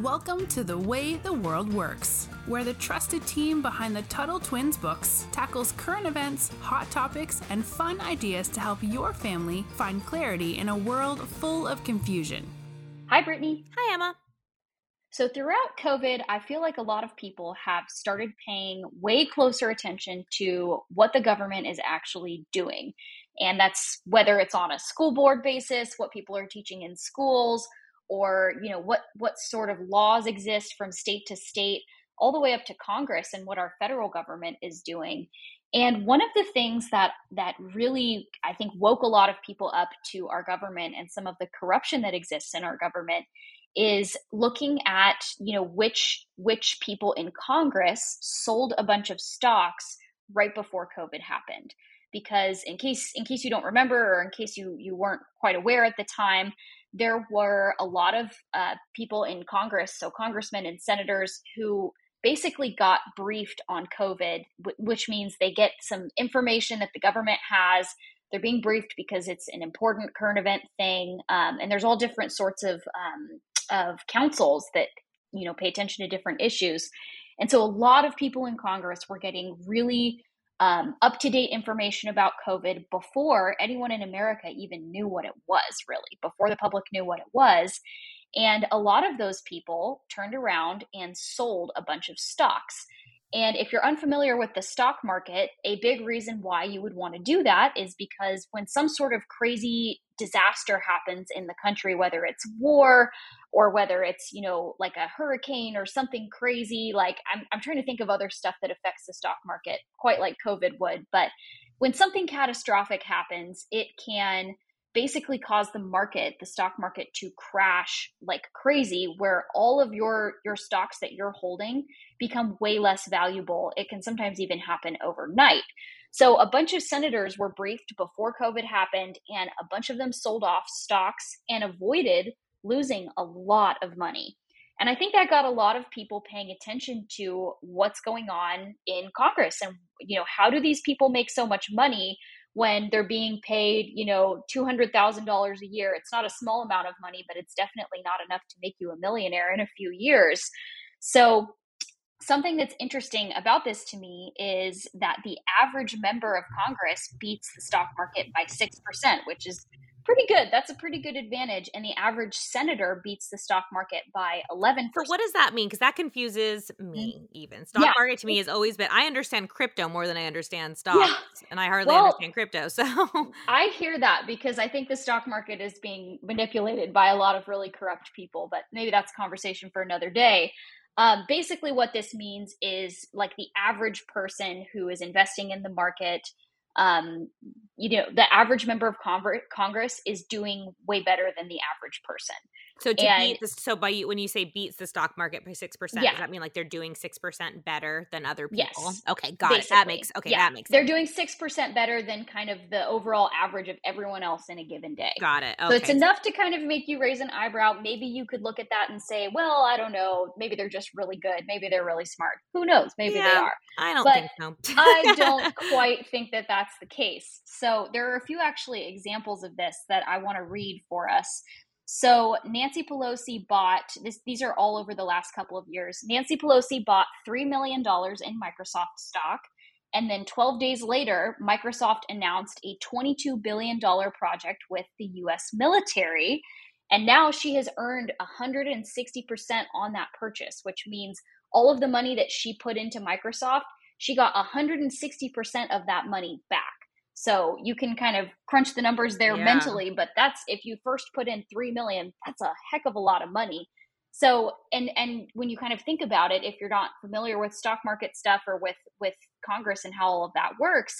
Welcome to The Way the World Works, where the trusted team behind the Tuttle Twins books tackles current events, hot topics, and fun ideas to help your family find clarity in a world full of confusion. Hi, Brittany. Hi, Emma. So, throughout COVID, I feel like a lot of people have started paying way closer attention to what the government is actually doing. And that's whether it's on a school board basis, what people are teaching in schools, or you know what what sort of laws exist from state to state all the way up to congress and what our federal government is doing. And one of the things that that really i think woke a lot of people up to our government and some of the corruption that exists in our government is looking at you know which which people in congress sold a bunch of stocks right before covid happened. Because in case in case you don't remember or in case you you weren't quite aware at the time there were a lot of uh, people in Congress, so congressmen and senators, who basically got briefed on COVID, which means they get some information that the government has. They're being briefed because it's an important current event thing, um, and there's all different sorts of um, of councils that you know pay attention to different issues. And so, a lot of people in Congress were getting really um, up to date information about COVID before anyone in America even knew what it was, really, before the public knew what it was. And a lot of those people turned around and sold a bunch of stocks. And if you're unfamiliar with the stock market, a big reason why you would want to do that is because when some sort of crazy disaster happens in the country, whether it's war or whether it's, you know, like a hurricane or something crazy, like I'm, I'm trying to think of other stuff that affects the stock market, quite like COVID would. But when something catastrophic happens, it can basically cause the market the stock market to crash like crazy where all of your your stocks that you're holding become way less valuable. It can sometimes even happen overnight. So a bunch of senators were briefed before covid happened and a bunch of them sold off stocks and avoided losing a lot of money. And i think that got a lot of people paying attention to what's going on in congress and you know how do these people make so much money when they're being paid, you know, $200,000 a year. It's not a small amount of money, but it's definitely not enough to make you a millionaire in a few years. So, something that's interesting about this to me is that the average member of Congress beats the stock market by 6%, which is pretty good. That's a pretty good advantage. And the average senator beats the stock market by 11%. So what does that mean? Because that confuses me mm. even. Stock yeah. market to me has always been, I understand crypto more than I understand stocks. Yeah. And I hardly well, understand crypto. So I hear that because I think the stock market is being manipulated by a lot of really corrupt people. But maybe that's a conversation for another day. Um, basically, what this means is like the average person who is investing in the market um, you know, the average member of Congress is doing way better than the average person. So to and, beat this, so by you when you say beats the stock market by six percent, yeah. does that mean like they're doing six percent better than other people? Yes. Okay, got Basically. it. That makes okay. Yeah. That makes. Sense. They're doing six percent better than kind of the overall average of everyone else in a given day. Got it. Okay. So it's enough to kind of make you raise an eyebrow. Maybe you could look at that and say, well, I don't know. Maybe they're just really good. Maybe they're really smart. Who knows? Maybe yeah, they are. I don't but think so. I don't quite think that that's the case. So there are a few actually examples of this that I want to read for us. So Nancy Pelosi bought this. These are all over the last couple of years. Nancy Pelosi bought three million dollars in Microsoft stock, and then 12 days later, Microsoft announced a 22 billion dollar project with the U.S. military. And now she has earned 160% on that purchase, which means all of the money that she put into Microsoft, she got 160% of that money back. So you can kind of crunch the numbers there yeah. mentally, but that's if you first put in 3 million, that's a heck of a lot of money. So and and when you kind of think about it, if you're not familiar with stock market stuff or with with Congress and how all of that works,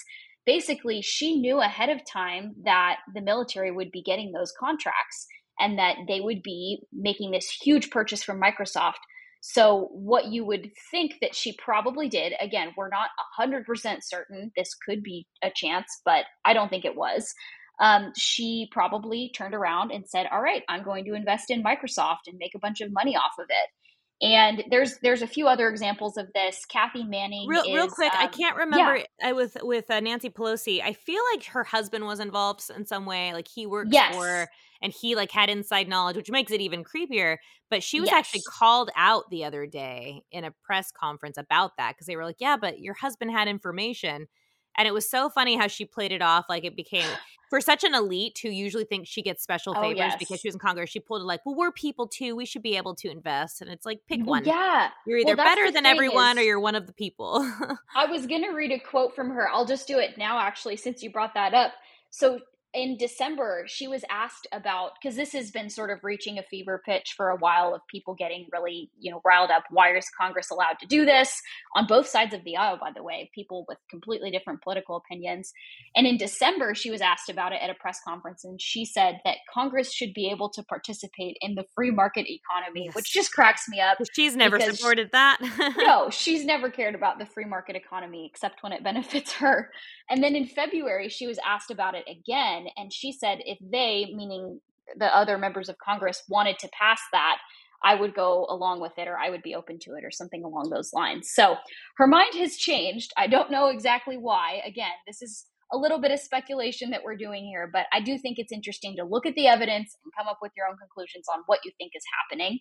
basically she knew ahead of time that the military would be getting those contracts and that they would be making this huge purchase from Microsoft so, what you would think that she probably did, again, we're not 100% certain. This could be a chance, but I don't think it was. Um, she probably turned around and said, All right, I'm going to invest in Microsoft and make a bunch of money off of it. And there's there's a few other examples of this. Kathy Manning. Real, is, real quick, um, I can't remember yeah. Uh, with with uh, Nancy Pelosi. I feel like her husband was involved in some way. Like he worked yes. for, and he like had inside knowledge, which makes it even creepier. But she was yes. actually called out the other day in a press conference about that because they were like, "Yeah, but your husband had information." And it was so funny how she played it off like it became for such an elite who usually thinks she gets special oh, favors oh, yes. because she was in Congress. She pulled it like, well, we're people too. We should be able to invest. And it's like, pick mm, one. Yeah. You're either well, better than everyone is, or you're one of the people. I was going to read a quote from her. I'll just do it now, actually, since you brought that up. So in December, she was asked about because this has been sort of reaching a fever pitch for a while of people getting really, you know, riled up. Why is Congress allowed to do this? On both sides of the aisle, by the way, people with completely different political opinions. And in December, she was asked about it at a press conference, and she said that Congress should be able to participate in the free market economy, yes. which just cracks me up. She's never supported that. no, she's never cared about the free market economy except when it benefits her. And then in February, she was asked about it again. And she said if they, meaning the other members of Congress, wanted to pass that, I would go along with it or I would be open to it or something along those lines. So her mind has changed. I don't know exactly why. Again, this is a little bit of speculation that we're doing here, but I do think it's interesting to look at the evidence and come up with your own conclusions on what you think is happening.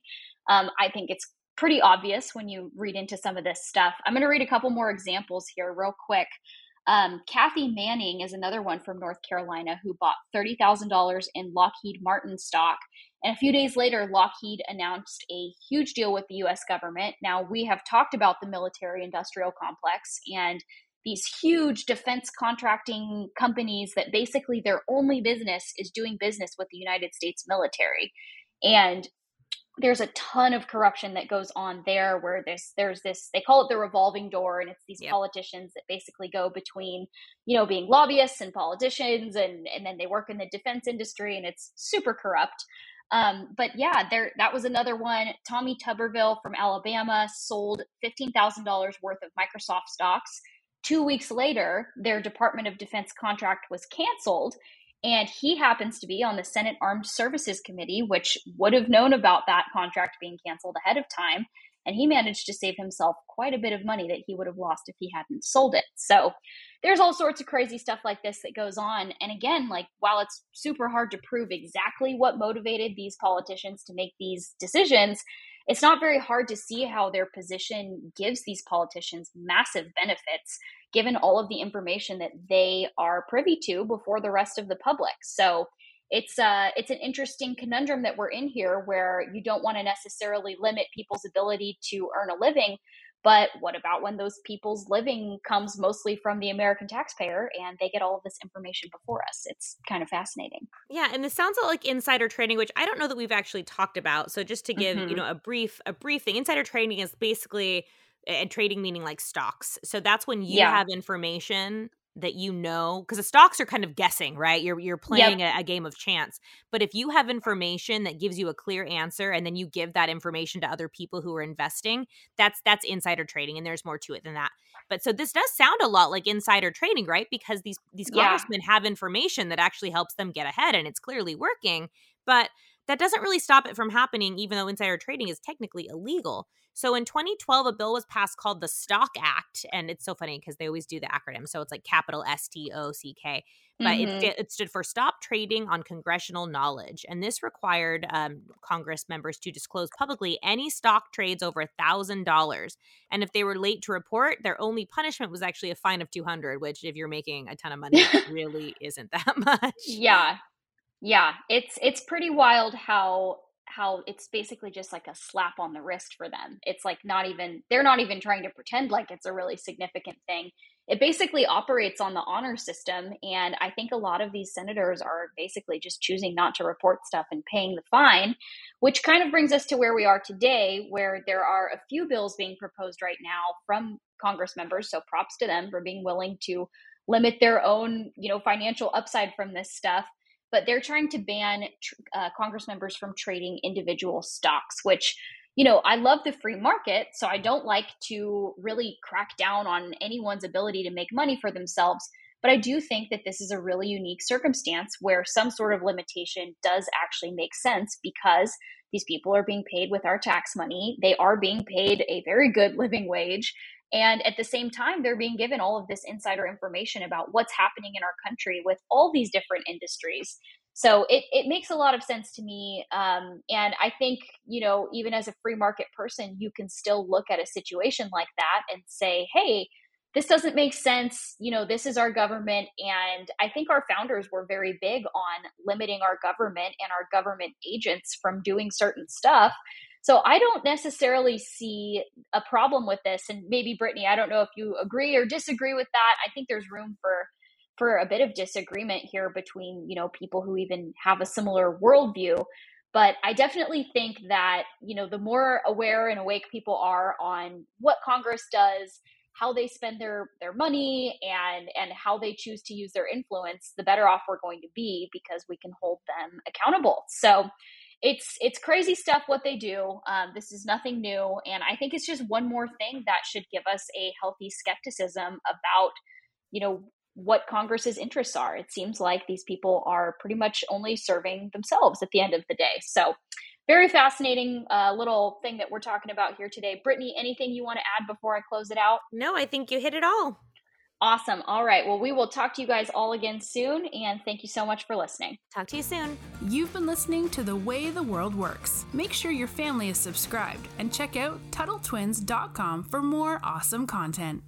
Um, I think it's pretty obvious when you read into some of this stuff. I'm going to read a couple more examples here, real quick. Um, Kathy Manning is another one from North Carolina who bought $30,000 in Lockheed Martin stock. And a few days later, Lockheed announced a huge deal with the US government. Now, we have talked about the military industrial complex and these huge defense contracting companies that basically their only business is doing business with the United States military. And there's a ton of corruption that goes on there where there's there's this they call it the revolving door and it's these yep. politicians that basically go between you know being lobbyists and politicians and and then they work in the defense industry and it's super corrupt. Um, but yeah there that was another one. Tommy tuberville from alabama sold $15000 worth of microsoft stocks. Two weeks later their department of defense contract was canceled and he happens to be on the Senate Armed Services Committee, which would have known about that contract being canceled ahead of time. And he managed to save himself quite a bit of money that he would have lost if he hadn't sold it. So there's all sorts of crazy stuff like this that goes on. And again, like while it's super hard to prove exactly what motivated these politicians to make these decisions, it's not very hard to see how their position gives these politicians massive benefits given all of the information that they are privy to before the rest of the public. So it's uh it's an interesting conundrum that we're in here where you don't want to necessarily limit people's ability to earn a living but what about when those people's living comes mostly from the American taxpayer and they get all of this information before us? It's kind of fascinating. Yeah, and this sounds like insider trading, which I don't know that we've actually talked about. So just to give, mm-hmm. you know, a brief a brief thing, insider trading is basically and trading meaning like stocks. So that's when you yeah. have information that you know because the stocks are kind of guessing right you're you're playing yep. a, a, game of chance but if you have information that gives you a clear answer and then you give that information to other people who are investing that's that's insider trading and there's more to it than that but so this does sound a lot like insider trading right because these these congressmen yeah. have information that actually helps them get ahead and it's clearly working but that doesn't really stop it from happening, even though insider trading is technically illegal. So in 2012, a bill was passed called the Stock Act. And it's so funny because they always do the acronym. So it's like capital S T O C K. But mm-hmm. it, it, stood for Stop Trading on Congressional Knowledge. And this required um, Congress members to disclose publicly any stock trades over $1,000. And if they were late to report, their only punishment was actually a fine of 200 which, if you're making a ton of money, really isn't that much. Yeah. Yeah, it's it's pretty wild how how it's basically just like a slap on the wrist for them. It's like not even they're not even trying to pretend like it's a really significant thing. It basically operates on the honor system and I think a lot of these senators are basically just choosing not to report stuff and paying the fine, which kind of brings us to where we are today where there are a few bills being proposed right now from Congress members, so props to them for being willing to limit their own, you know, financial upside from this stuff but they're trying to ban uh, Congress members from trading individual stocks, which you know, I love the free market, so I don't like to really crack down on anyone's ability to make money for themselves. But I do think that this is a really unique circumstance where some sort of limitation does actually make sense because These people are being paid with our tax money. They are being paid a very good living wage. And at the same time, they're being given all of this insider information about what's happening in our country with all these different industries. So it, it makes a lot of sense to me. Um, and I think, you know, even as a free market person, you can still look at a situation like that and say, hey, this doesn't make sense. You know, this is our government. And I think our founders were very big on limiting our government and our government agents from doing certain stuff. So I don't necessarily see a problem with this. And maybe Brittany, I don't know if you agree or disagree with that. I think there's room for for a bit of disagreement here between you know people who even have a similar worldview but i definitely think that you know the more aware and awake people are on what congress does how they spend their their money and and how they choose to use their influence the better off we're going to be because we can hold them accountable so it's it's crazy stuff what they do um, this is nothing new and i think it's just one more thing that should give us a healthy skepticism about you know what Congress's interests are. It seems like these people are pretty much only serving themselves at the end of the day. So, very fascinating uh, little thing that we're talking about here today. Brittany, anything you want to add before I close it out? No, I think you hit it all. Awesome. All right. Well, we will talk to you guys all again soon. And thank you so much for listening. Talk to you soon. You've been listening to The Way the World Works. Make sure your family is subscribed and check out TuttleTwins.com for more awesome content.